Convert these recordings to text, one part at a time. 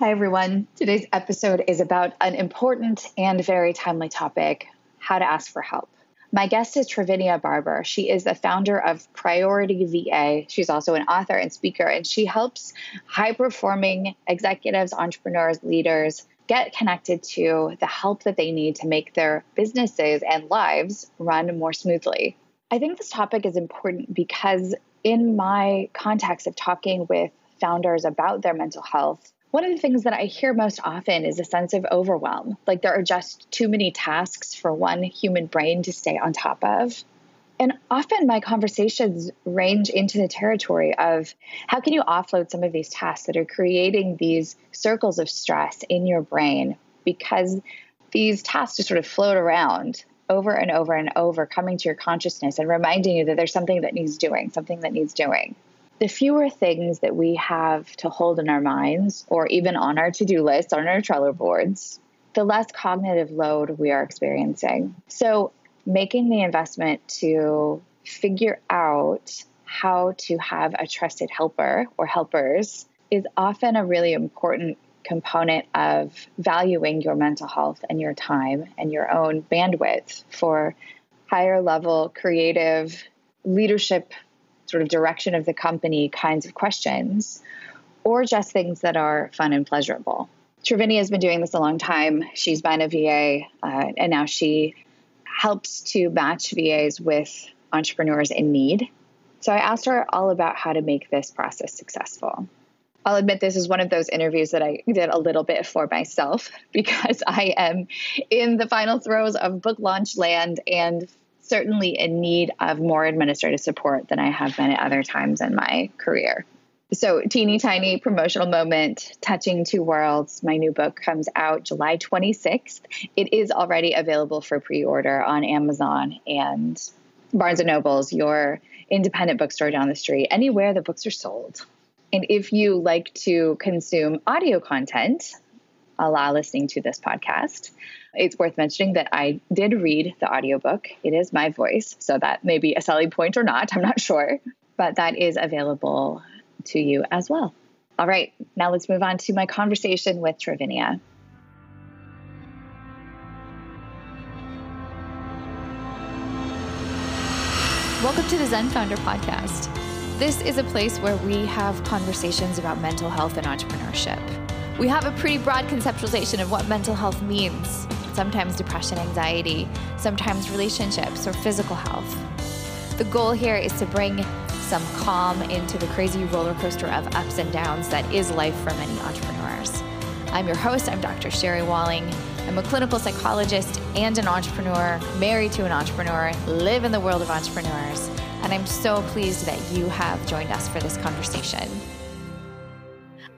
Hi, everyone. Today's episode is about an important and very timely topic how to ask for help. My guest is Trivinia Barber. She is the founder of Priority VA. She's also an author and speaker, and she helps high performing executives, entrepreneurs, leaders get connected to the help that they need to make their businesses and lives run more smoothly. I think this topic is important because, in my context of talking with founders about their mental health, one of the things that I hear most often is a sense of overwhelm. Like there are just too many tasks for one human brain to stay on top of. And often my conversations range into the territory of how can you offload some of these tasks that are creating these circles of stress in your brain because these tasks just sort of float around over and over and over, coming to your consciousness and reminding you that there's something that needs doing, something that needs doing the fewer things that we have to hold in our minds or even on our to do list, on our Trello boards, the less cognitive load we are experiencing. So, making the investment to figure out how to have a trusted helper or helpers is often a really important component of valuing your mental health and your time and your own bandwidth for higher level creative leadership sort of direction of the company kinds of questions, or just things that are fun and pleasurable. Trivinia has been doing this a long time. She's been a VA, uh, and now she helps to match VAs with entrepreneurs in need. So I asked her all about how to make this process successful. I'll admit this is one of those interviews that I did a little bit for myself because I am in the final throes of book launch land and certainly in need of more administrative support than I have been at other times in my career. So, teeny tiny promotional moment, Touching Two Worlds. My new book comes out July 26th. It is already available for pre order on Amazon and Barnes and Nobles, your independent bookstore down the street, anywhere the books are sold. And if you like to consume audio content, a la listening to this podcast, it's worth mentioning that I did read the audiobook. It is my voice, so that may be a selling point or not. I'm not sure, but that is available to you as well. All right, now let's move on to my conversation with Trivinia. Welcome to the Zen Founder Podcast. This is a place where we have conversations about mental health and entrepreneurship. We have a pretty broad conceptualization of what mental health means sometimes depression, anxiety, sometimes relationships or physical health. The goal here is to bring some calm into the crazy roller coaster of ups and downs that is life for many entrepreneurs. I'm your host, I'm Dr. Sherry Walling. I'm a clinical psychologist and an entrepreneur, married to an entrepreneur, live in the world of entrepreneurs, and I'm so pleased that you have joined us for this conversation.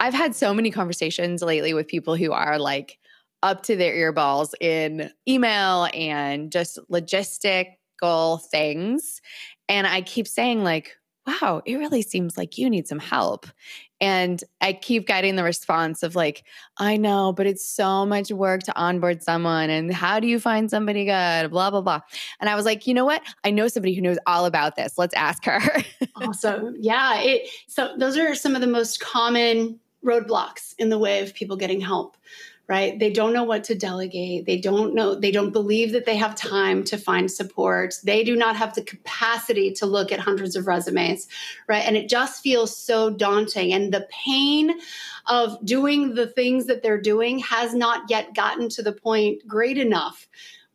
I've had so many conversations lately with people who are like up to their earballs in email and just logistical things. And I keep saying, like, wow, it really seems like you need some help. And I keep getting the response of, like, I know, but it's so much work to onboard someone. And how do you find somebody good? Blah, blah, blah. And I was like, you know what? I know somebody who knows all about this. Let's ask her. awesome. Yeah. It, so those are some of the most common roadblocks in the way of people getting help right? They don't know what to delegate. They don't know, they don't believe that they have time to find support. They do not have the capacity to look at hundreds of resumes, right? And it just feels so daunting. And the pain of doing the things that they're doing has not yet gotten to the point great enough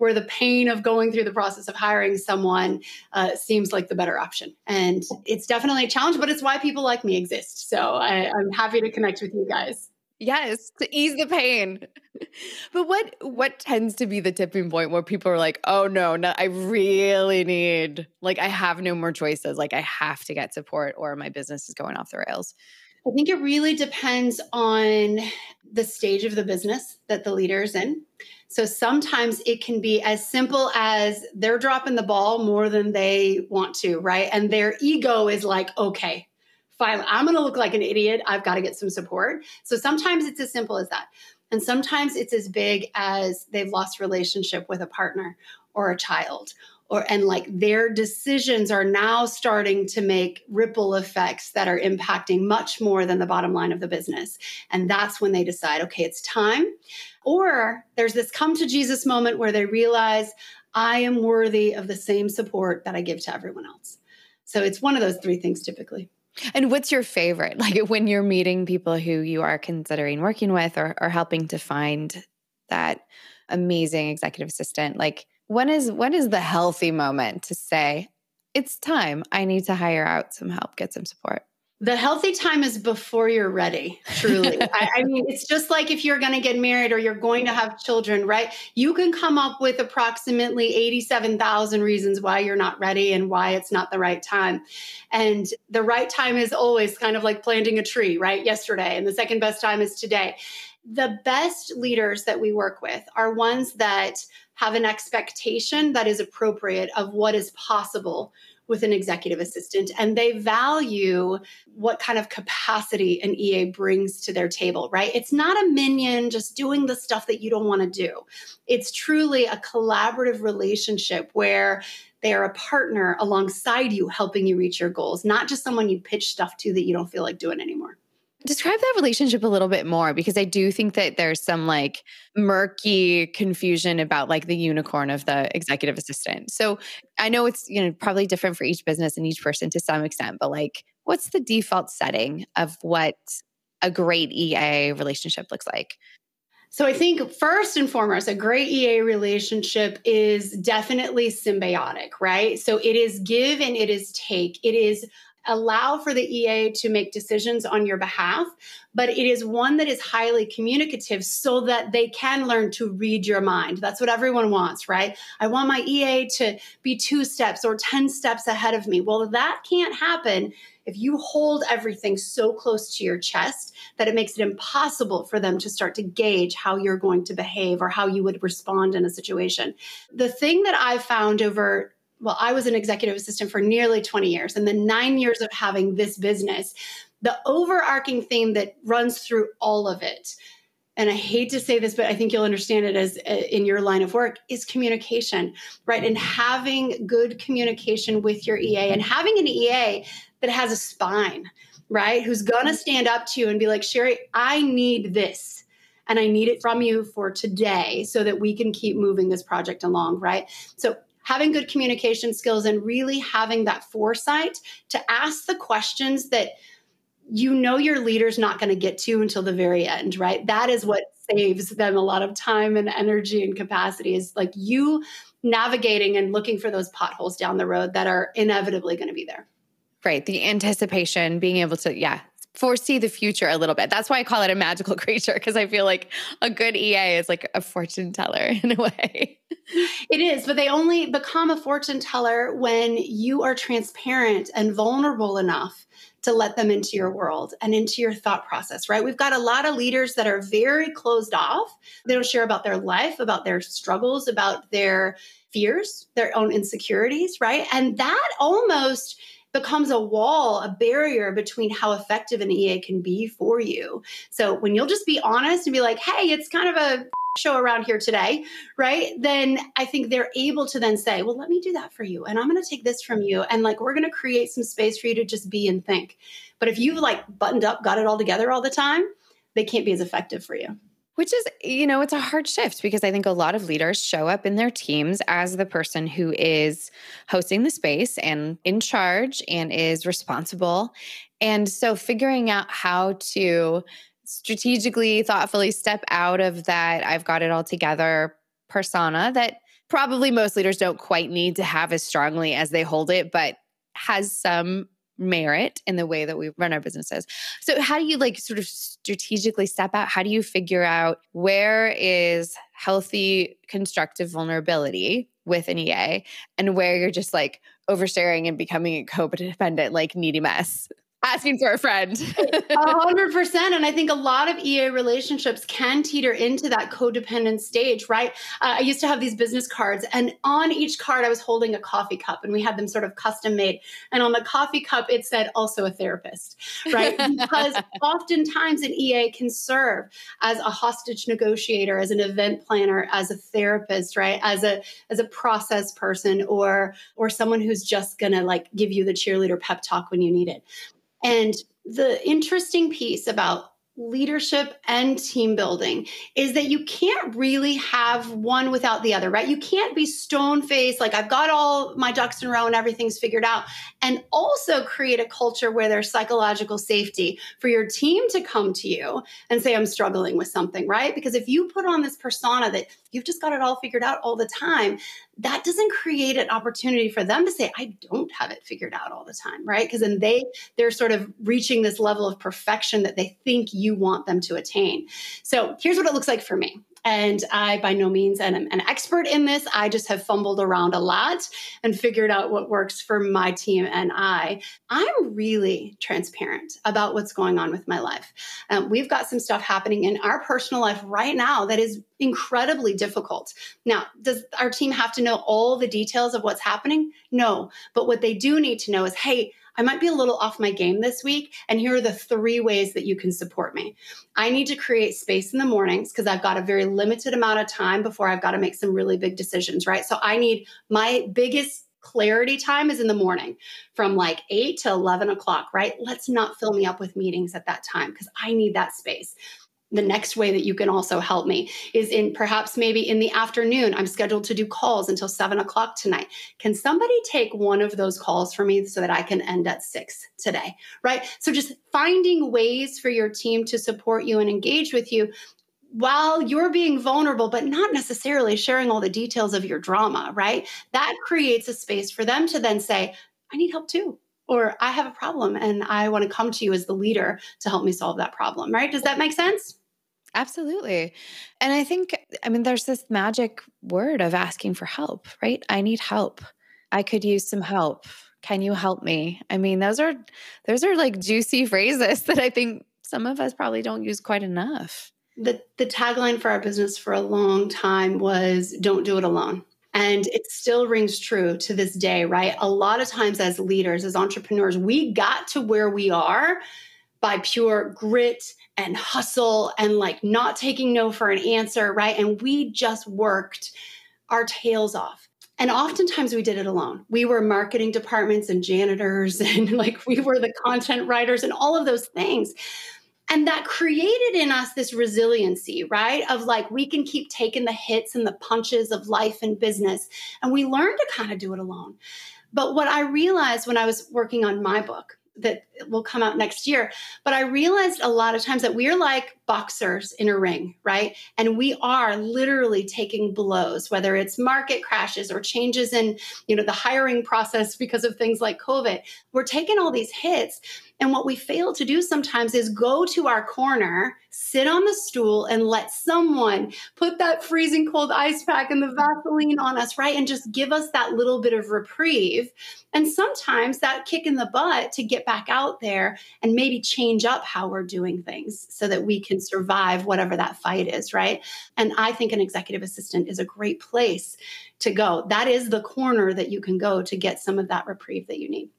where the pain of going through the process of hiring someone uh, seems like the better option. And it's definitely a challenge, but it's why people like me exist. So I, I'm happy to connect with you guys. Yes, to ease the pain. but what what tends to be the tipping point where people are like, "Oh no, no, I really need like I have no more choices. Like I have to get support or my business is going off the rails." I think it really depends on the stage of the business that the leader is in. So sometimes it can be as simple as they're dropping the ball more than they want to, right? And their ego is like, "Okay, fine, I'm going to look like an idiot. I've got to get some support. So sometimes it's as simple as that. And sometimes it's as big as they've lost relationship with a partner or a child or and like their decisions are now starting to make ripple effects that are impacting much more than the bottom line of the business. And that's when they decide okay it's time. Or there's this come to jesus moment where they realize i am worthy of the same support that i give to everyone else. So it's one of those three things typically. And what's your favorite? Like when you're meeting people who you are considering working with or, or helping to find that amazing executive assistant, like when is when is the healthy moment to say, it's time. I need to hire out some help, get some support? The healthy time is before you're ready, truly. I, I, mean, it's just like if you're going to get married or you're going to have children, right? You can come up with approximately 87,000 reasons why you're not ready and why it's not the right time. And the right time is always kind of like planting a tree, right? Yesterday. And the second best time is today. The best leaders that we work with are ones that have an expectation that is appropriate of what is possible with an executive assistant and they value what kind of capacity an EA brings to their table, right? It's not a minion just doing the stuff that you don't want to do. It's truly a collaborative relationship where they are a partner alongside you, helping you reach your goals, not just someone you pitch stuff to that you don't feel like doing anymore. Describe that relationship a little bit more because I do think that there's some like murky confusion about like the unicorn of the executive assistant. So I know it's, you know, probably different for each business and each person to some extent, but like what's the default setting of what a great EA relationship looks like? So I think first and foremost, a great EA relationship is definitely symbiotic, right? So it is give and it is take. It is allow for the EA to make decisions on your behalf, but it is one that is highly communicative so that they can learn to read your mind. That's what everyone wants, right? I want my EA to be two steps or 10 steps ahead of me. Well, that can't happen if you hold everything so close to your chest that it makes it impossible for them to start to gauge how you're going to behave or how you would respond in a situation. The thing that I've found over well, I was an executive assistant for nearly 20 years, and the nine years of having this business, the overarching theme that runs through all of it, and I hate to say this, but I think you'll understand it as uh, in your line of work, is communication, right? And having good communication with your EA and having an EA that has a spine, right? Who's gonna stand up to you and be like, Sherry, I need this and I need it from you for today so that we can keep moving this project along, right? So having good communication skills and really having that foresight to ask the questions that you know your leader's not going to get to until the very end, right? That is what saves them a lot of time and energy and capacity is like you navigating and looking for those potholes down the road that are inevitably going to be there. Right. The anticipation, being able to, yeah, foresee the future a little bit. That's why I call it a magical creature because I feel like a good EA is like a fortune teller in a way. It is, but they only become a fortune teller when you are transparent and vulnerable enough to let them into your world and into your thought process, right? We've got a lot of leaders that are very closed off. They don't share about their life, about their struggles, about their fears, their own insecurities, right? And that almost becomes a wall, a barrier between how effective an EA can be for you. So when you'll just be honest and be like, hey, it's kind of a show around here today, right? Then I think they're able to then say, well, let me do that for you. And I'm going to take this from you. And like, we're going to create some space for you to just be and think. But if you've like buttoned up, got it all together all the time, they can't be as effective for you. Which is, you know, it's a hard shift because I think a lot of leaders show up in their teams as the person who is hosting the space and in charge and is responsible. And so figuring out how to strategically, thoughtfully step out of that, I've got it all together persona that probably most leaders don't quite need to have as strongly as they hold it, but has some merit in the way that we run our businesses. So how do you like sort of strategically step out? How do you figure out where is healthy constructive vulnerability with an EA and where you're just like oversharing and becoming a codependent like needy mess? Asking for a friend. hundred percent. And I think a lot of EA relationships can teeter into that codependent stage, right? Uh, I used to have these business cards, and on each card, I was holding a coffee cup, and we had them sort of custom made. And on the coffee cup, it said also a therapist, right? because oftentimes an EA can serve as a hostage negotiator, as an event planner, as a therapist, right? As a as a process person, or or someone who's just gonna like give you the cheerleader pep talk when you need it. And the interesting piece about leadership and team building is that you can't really have one without the other, right? You can't be stone faced, like I've got all my ducks in a row and everything's figured out, and also create a culture where there's psychological safety for your team to come to you and say, I'm struggling with something, right? Because if you put on this persona that you've just got it all figured out all the time, that doesn't create an opportunity for them to say, I don't have it figured out all the time, right? Because then they they're sort of reaching this level of perfection that they think you want them to attain. So here's what it looks like for me. And I, by no means, am an expert in this. I just have fumbled around a lot and figured out what works for my team and I. I'm really transparent about what's going on with my life. Um, we've got some stuff happening in our personal life right now that is incredibly difficult. Now, does our team have to know all the details of what's happening? No. But what they do need to know is hey, I might be a little off my game this week. And here are the three ways that you can support me. I need to create space in the mornings because I've got a very limited amount of time before I've got to make some really big decisions, right? So I need my biggest clarity time is in the morning from like 8 to 11 o'clock, right? Let's not fill me up with meetings at that time because I need that space the next way that you can also help me is in perhaps maybe in the afternoon. I'm scheduled to do calls until seven o'clock tonight. Can somebody take one of those calls for me so that I can end at six today? Right. So just finding ways for your team to support you and engage with you while you're being vulnerable, but not necessarily sharing all the details of your drama, right? That creates a space for them to then say, I need help too. Or I have a problem and I want to come to you as the leader to help me solve that problem, right? Does that make sense? Absolutely. And I think, I mean, there's this magic word of asking for help, right? I need help. I could use some help. Can you help me? I mean, those are those are like juicy phrases that I think some of us probably don't use quite enough. The the tagline for our business for a long time was don't do it alone. And it still rings true to this day, right? A lot of times as leaders, as entrepreneurs, we got to where we are by pure grit and hustle and like not taking no for an answer, right? And we just worked our tails off. And oftentimes we did it alone. We were marketing departments and janitors, and like we were the content writers and all of those things. And that created in us this resiliency, right? Of like, we can keep taking the hits and the punches of life and business. And we learned to kind of do it alone. But what I realized when I was working on my book that will come out next year. But I realized a lot of times that we're like boxers in a ring, right? And we are literally taking blows, whether it's market crashes or changes in, you know, the hiring process because of things like COVID. We're taking all these hits and what we fail to do sometimes is go to our corner, sit on the stool, and let someone put that freezing cold ice pack and the Vaseline on us, right? And just give us that little bit of reprieve. And sometimes that kick in the butt to get back out there and maybe change up how we're doing things so that we can survive whatever that fight is, right? And I think an executive assistant is a great place to go. That is the corner that you can go to get some of that reprieve that you need.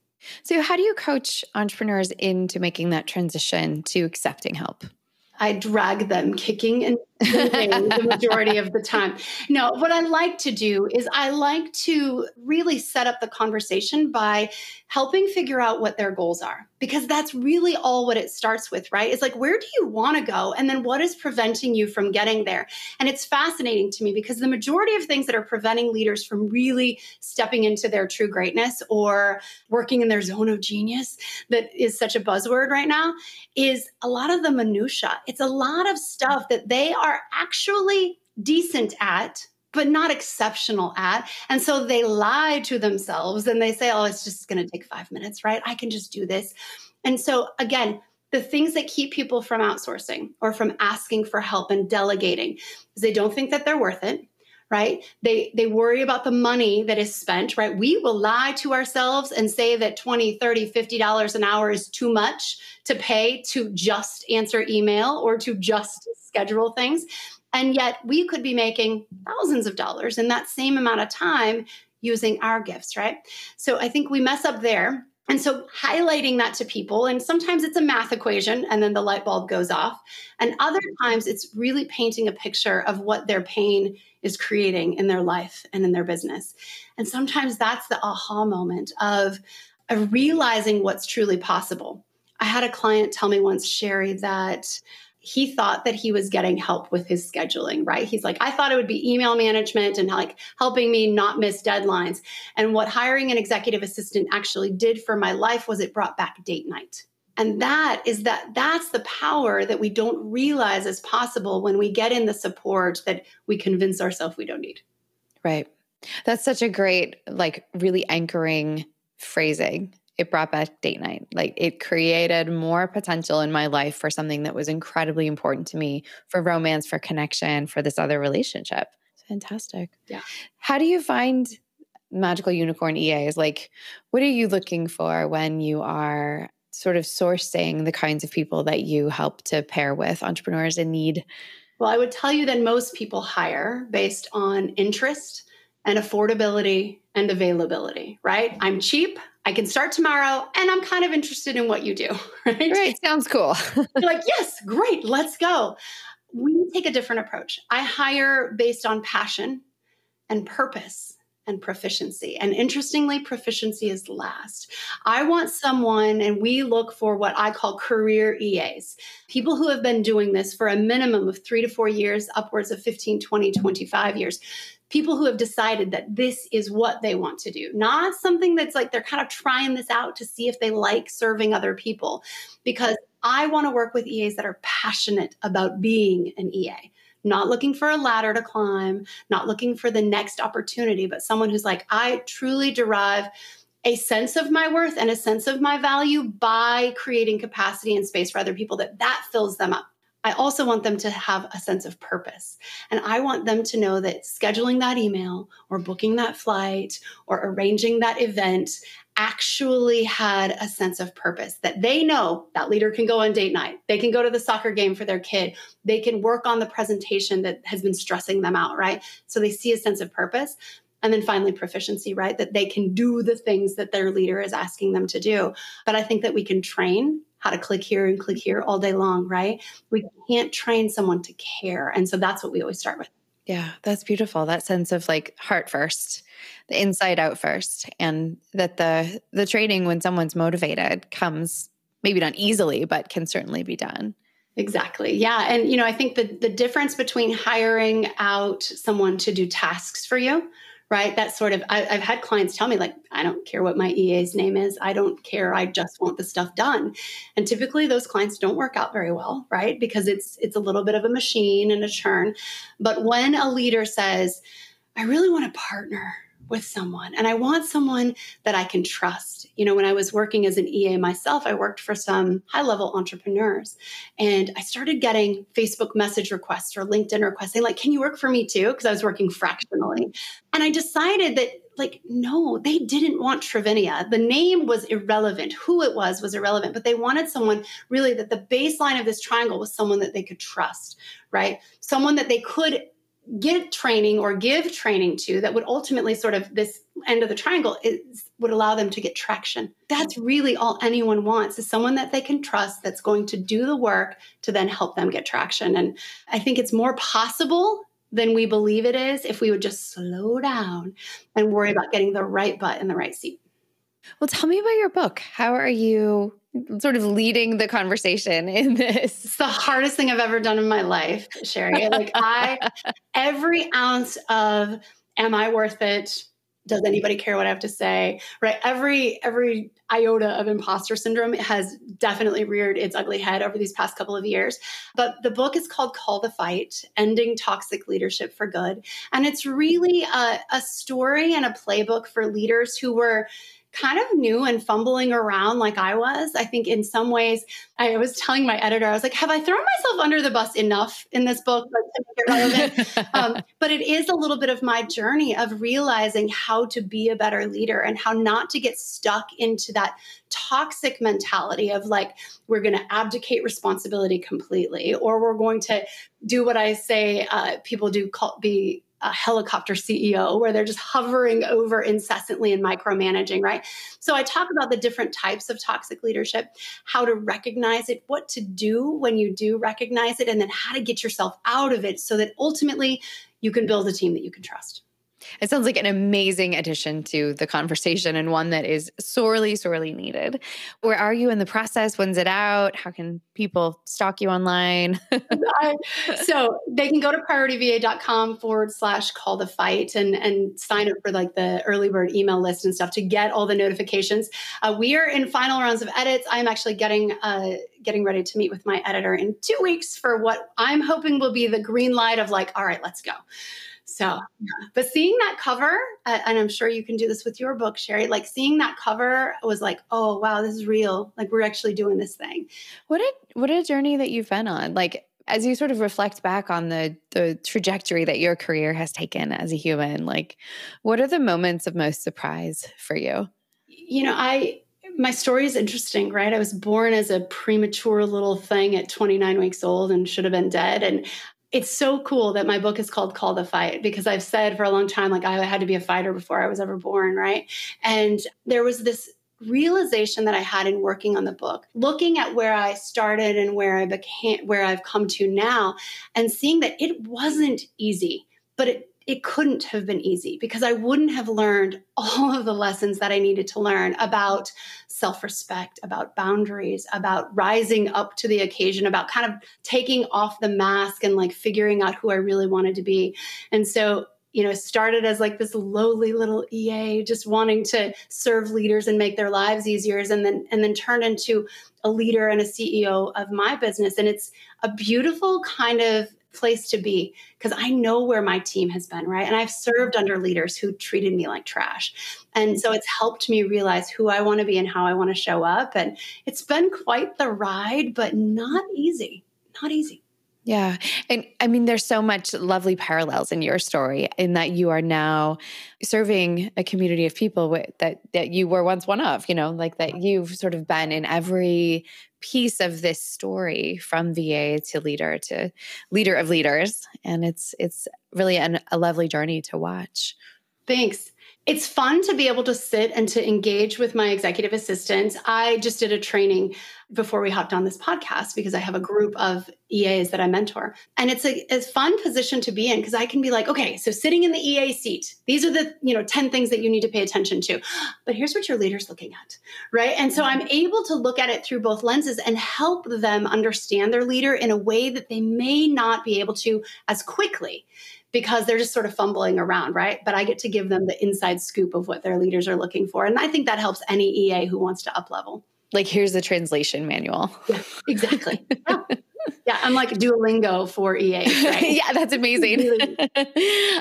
So, how do you coach entrepreneurs into making that transition to accepting help? I drag them kicking and the majority of the time. No, what I like to do is I like to really set up the conversation by helping figure out what their goals are because that's really all what it starts with, right? It's like, where do you want to go? And then what is preventing you from getting there? And it's fascinating to me because the majority of things that are preventing leaders from really stepping into their true greatness or working in their zone of genius that is such a buzzword right now is a lot of the minutia. It's a lot of stuff that they are actually decent at but not exceptional at. And so they lie to themselves and they say, oh, it's just going to take five minutes, right? I can just do this. And so, again, the things that keep people from outsourcing or from asking for help and delegating is they don't think that they're worth it right? They they worry about the money that is spent right? We will lie to ourselves and say that 20 30 50 dollars an hour is too much to pay to just answer email or to just schedule things. And yet we could be making thousands of dollars in that same amount of time using our gifts right? So i think we mess up there and so highlighting that to people, and sometimes it's a math equation and then the light bulb goes off. And other times it's really painting a picture of what their pain is creating in their life and in their business. And sometimes that's the aha moment of, of realizing what's truly possible. I had a client tell me once, Sherry, that he thought that he was getting help with his scheduling, right? He's like, I thought it would be email management and like helping me not miss deadlines. And what hiring an executive assistant actually did for my life was it brought back date night. And that is that that's the power that we don't realize is possible when we get in the support that we convince ourselves we don't need. Right. That's such a great, like, really anchoring phrasing it brought back date night. Like it created more potential in my life for something that was incredibly important to me for romance, for connection, for this other relationship. Fantastic. Yeah. How do you find magical unicorn EAs? Like, what are you looking for when you are sort of sourcing the kinds of people that you help to pair with entrepreneurs in need? Well, I would tell you that most people hire based on interest and affordability and availability, right? I'm cheap. I can start tomorrow and I'm kind of interested in what you do, right? Right. Sounds cool. like, yes, great, let's go. We take a different approach. I hire based on passion and purpose and proficiency. And interestingly, proficiency is last. I want someone, and we look for what I call career EAs, people who have been doing this for a minimum of three to four years, upwards of 15, 20, 25 years people who have decided that this is what they want to do, not something that's like they're kind of trying this out to see if they like serving other people. Because I want to work with EAs that are passionate about being an EA, not looking for a ladder to climb, not looking for the next opportunity, but someone who's like, I truly derive a sense of my worth and a sense of my value by creating capacity and space for other people that that fills them up I also want them to have a sense of purpose. And I want them to know that scheduling that email or booking that flight or arranging that event actually had a sense of purpose that they know that leader can go on date night. They can go to the soccer game for their kid. They can work on the presentation that has been stressing them out, right? So they see a sense of purpose. And then finally, proficiency, right? That they can do the things that their leader is asking them to do. But I think that we can train how to click here and click here all day long, right? We can't train someone to care. And so that's what we always start with. Yeah, that's beautiful. That sense of like heart first, the inside out first, and that the the training when someone's motivated comes maybe not easily, but can certainly be done. Exactly. Yeah. And you know, I think the the difference between hiring out someone to do tasks for you right? That sort of, I, have had clients tell me, like, I don't care what my EA's name is. I don't care. I just want the stuff done. And typically those clients don't work out very well, right? Because it's, it's a little bit of a machine and a churn. But when a leader says, I really want to partner with someone and I want someone that I can trust. You know, when I was working as an EA myself, I worked for some high level entrepreneurs and I started getting Facebook message requests or LinkedIn requests saying, like, can you work for me too? Because I was working fractionally. And I decided that like no they didn't want Trivinia the name was irrelevant who it was was irrelevant but they wanted someone really that the baseline of this triangle was someone that they could trust right someone that they could get training or give training to that would ultimately sort of this end of the triangle is, would allow them to get traction. That's really all anyone wants is someone that they can trust that's going to do the work to then help them get traction. And I think it's more possible than we believe it is if we would just slow down and worry about getting the right butt in the right seat. Well, tell me about your book. How are you sort of leading the conversation in this? It's the hardest thing I've ever done in my life, Sherry. Like I every ounce of am I worth it? Does anybody care what I have to say? Right? Every every iota of imposter syndrome has definitely reared its ugly head over these past couple of years. But the book is called Call the Fight: Ending Toxic Leadership for Good, and it's really a, a story and a playbook for leaders who were kind of new and fumbling around like I was. I think in some ways, I was telling my editor, I was like, have I thrown myself under the bus enough in this book to make it relevant? um, but it is a little bit of my journey of realizing how to be a better leader and how not to get stuck into that toxic mentality of like, we're going to abdicate responsibility completely, or we're going to do what I say uh, people do, call, be a helicopter CEO where they're just hovering over incessantly and micromanaging, right? So I talk about the different types of toxic leadership, how to recognize it, what to do when you do recognize it, and then how to get yourself out of it so that ultimately you can build a team that you can trust. It sounds like an amazing addition to the conversation and one that is sorely, sorely needed. Where are you in the process? When's it out? How can people stalk you online? so they can go to priorityva.com forward slash call the fight and, and sign up for like the early bird email list and stuff to get all the notifications. Uh, we are in final rounds of edits. I'm actually getting uh, getting ready to meet with my editor in two weeks for what I'm hoping will be the green light of like, all right, let's go. So, but seeing that cover, uh, and I'm sure you can do this with your book, Sherry, like seeing that cover was like, oh, wow, this is real. Like we're actually doing this thing. What a, what a journey that you've been on. Like, as you sort of reflect back on the the trajectory that your career has taken as a human, like what are the moments of most surprise for you? You know, I my story is interesting, right? I was born as a premature little thing at 29 weeks old and should have been dead. And it's so cool that my book is called Call the Fight because I've said for a long time, like, I had to be a fighter before I was ever born, right? And there was this realization that I had in working on the book, looking at where I started and where I became, where I've come to now, and seeing that it wasn't easy, but it it couldn't have been easy because I wouldn't have learned all of the lessons that I needed to learn about self respect, about boundaries, about rising up to the occasion, about kind of taking off the mask and like figuring out who I really wanted to be. And so, you know, started as like this lowly little EA, just wanting to serve leaders and make their lives easier, and then and then turned into a leader and a CEO of my business. And it's a beautiful kind of place to be because I know where my team has been, right? And I've served under leaders who treated me like trash. And so it's helped me realize who I want to be and how I want to show up. And it's been quite the ride, but not easy. Not easy. Yeah. And I mean, there's so much lovely parallels in your story in that you are now serving a community of people that, that you were once one of, you know, like that you've sort of been in every piece of this story from VA to leader to leader of leaders. And it's, it's really an, a lovely journey to watch. Thanks. It's fun to be able to sit and to engage with my executive assistants. I just did a training before we hopped on this podcast because I have a group of EAs that I mentor. And it's a, fun position to be in because I can be like, okay, so sitting in the EA seat, these are the, you know, 10 things that you need to pay attention to. But here's what your leader's looking at. Right. And so mm-hmm. I'm able to look at it through both lenses and help them understand their leader in a way that they may not be able to as quickly because they're just sort of fumbling around, right? But I get to give them the inside scoop of what their leaders are looking for. And I think that helps any EA who wants to up level. Like, here's the translation manual. Yeah, exactly. yeah. yeah, I'm like Duolingo for EA. Right? yeah, that's amazing.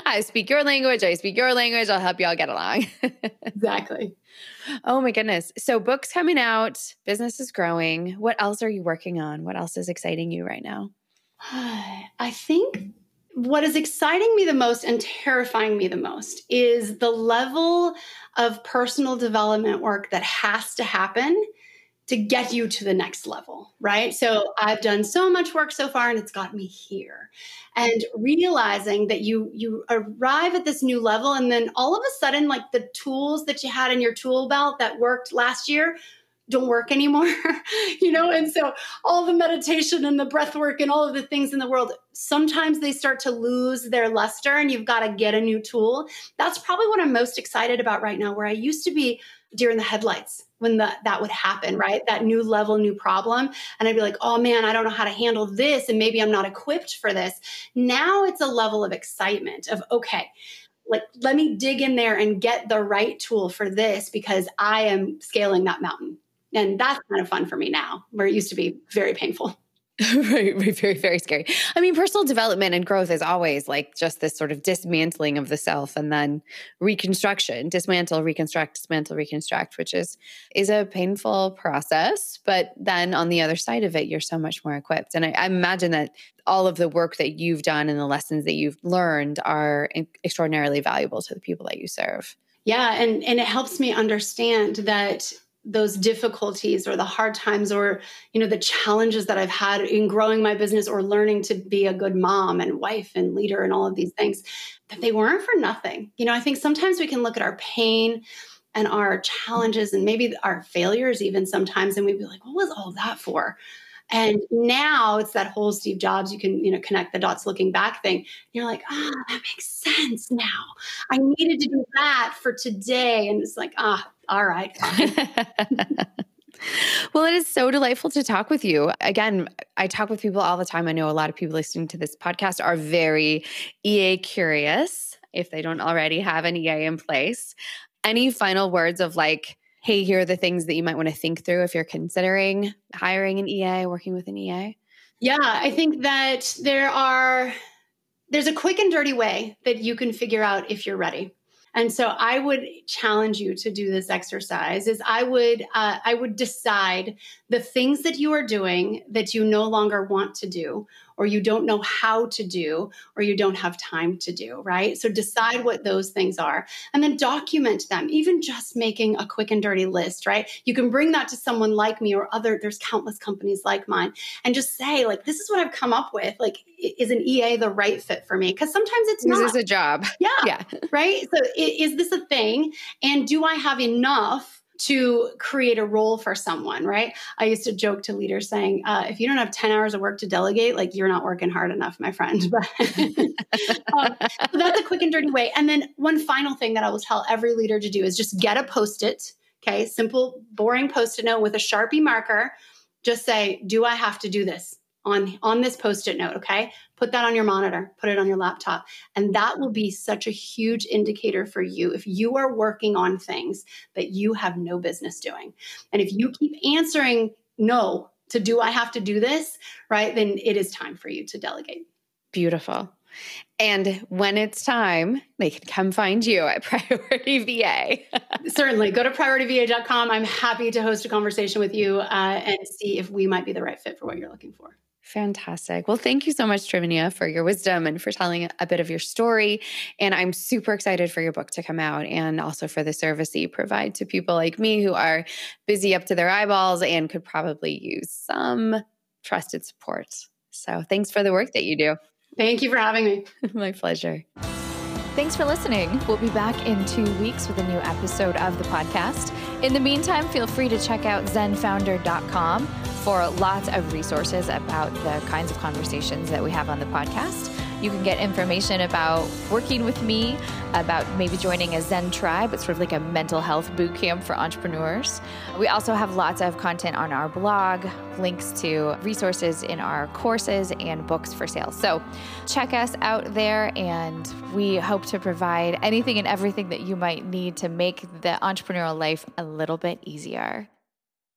I speak your language. I speak your language. I'll help you all get along. exactly. Oh my goodness. So, books coming out, business is growing. What else are you working on? What else is exciting you right now? I think what is exciting me the most and terrifying me the most is the level of personal development work that has to happen to get you to the next level, right? So I've done so much work so far and it's got me here. And realizing that you you arrive at this new level and then all of a sudden like the tools that you had in your tool belt that worked last year don't work anymore you know? And so all the meditation and the breath work and all of the things in the world sometimes they start to lose their luster and you've got to get a new tool. That's probably what i'm most excited about right now where i used to be deer in the headlights when the, that would happen right? That new level new problem. And i'd be like oh man i don't know how to handle this and maybe i'm not equipped for this. Now it's a level of excitement of okay like let me dig in there and get the right tool for this because i am scaling that mountain and that's kind of fun for me now, where it used to be very painful. right, right, very, very scary. I mean, personal development and growth is always like just this sort of dismantling of the self and then reconstruction, dismantle, reconstruct, dismantle, reconstruct, which is is a painful process. But then on the other side of it, you're so much more equipped. And I, I imagine that all of the work that you've done and the lessons that you've learned are extraordinarily valuable to the people that you serve. Yeah, and and it helps me understand that those difficulties or the hard times or you know the challenges that i've had in growing my business or learning to be a good mom and wife and leader and all of these things that they weren't for nothing. You know i think sometimes we can look at our pain and our challenges and maybe our failures even sometimes and we'd be like what was all that for and now it's that whole Steve Jobs, you can, you know, connect the dots looking back thing. You're like, ah, oh, that makes sense now. I needed to do that for today. And it's like, ah, all right. well, it is so delightful to talk with you. Again, I talk with people all the time. I know a lot of people listening to this podcast are very EA curious if they don't already have an EA in place. Any final words of like, hey, here are the things that you might want to think through if you're considering hiring an EA, working with an EA? Yeah, I think that there are there's a quick and dirty way that you can figure out if you're ready. And so I would challenge you to do this exercise is I would uh, I would decide the things that you are doing that you no longer want to do or you don't know how to do or you don't have time to do, right? So decide what those things are and then document them, even just making a quick and dirty list, right? You can bring that to someone like me or other, there's countless companies like mine and just say, like, this is what I've come up with. Like, is an EA the right fit for me? Because sometimes it's not. This is a job. Yeah. Yeah. Right. So is this a thing? And do I have enough? To create a role for someone, right? I used to joke to leaders saying, uh, if you don't have 10 hours of work to delegate, like you're not working hard enough, my friend. But um, so that's a quick and dirty way. And then one final thing that I will tell every leader to do is just get a post it. Okay. Simple, boring post it note with a Sharpie marker. Just say, do I have to do this? On on this post-it note okay put that on your monitor put it on your laptop and that will be such a huge indicator for you if you are working on things that you have no business doing and if you keep answering no to do i have to do this right then it is time for you to delegate beautiful and when it's time, they can come find you at Priority VA. Certainly. Go to priorityva.com. I'm happy to host a conversation with you uh, and see if we might be the right fit for what you're looking for. Fantastic. Well, thank you so much, Trivinia, for your wisdom and for telling a bit of your story. And I'm super excited for your book to come out and also for the service that you provide to people like me who are busy up to their eyeballs and could probably use some trusted support. So thanks for the work that you do. Thank you for having me. My pleasure. Thanks for listening. We'll be back in two weeks with a new episode of the podcast. In the meantime, feel free to check out zenfounder.com for lots of resources about the kinds of conversations that we have on the podcast. You can get information about working with me, about maybe joining a Zen tribe. It's sort of like a mental health boot camp for entrepreneurs. We also have lots of content on our blog, links to resources in our courses and books for sale. So check us out there, and we hope to provide anything and everything that you might need to make the entrepreneurial life a little bit easier.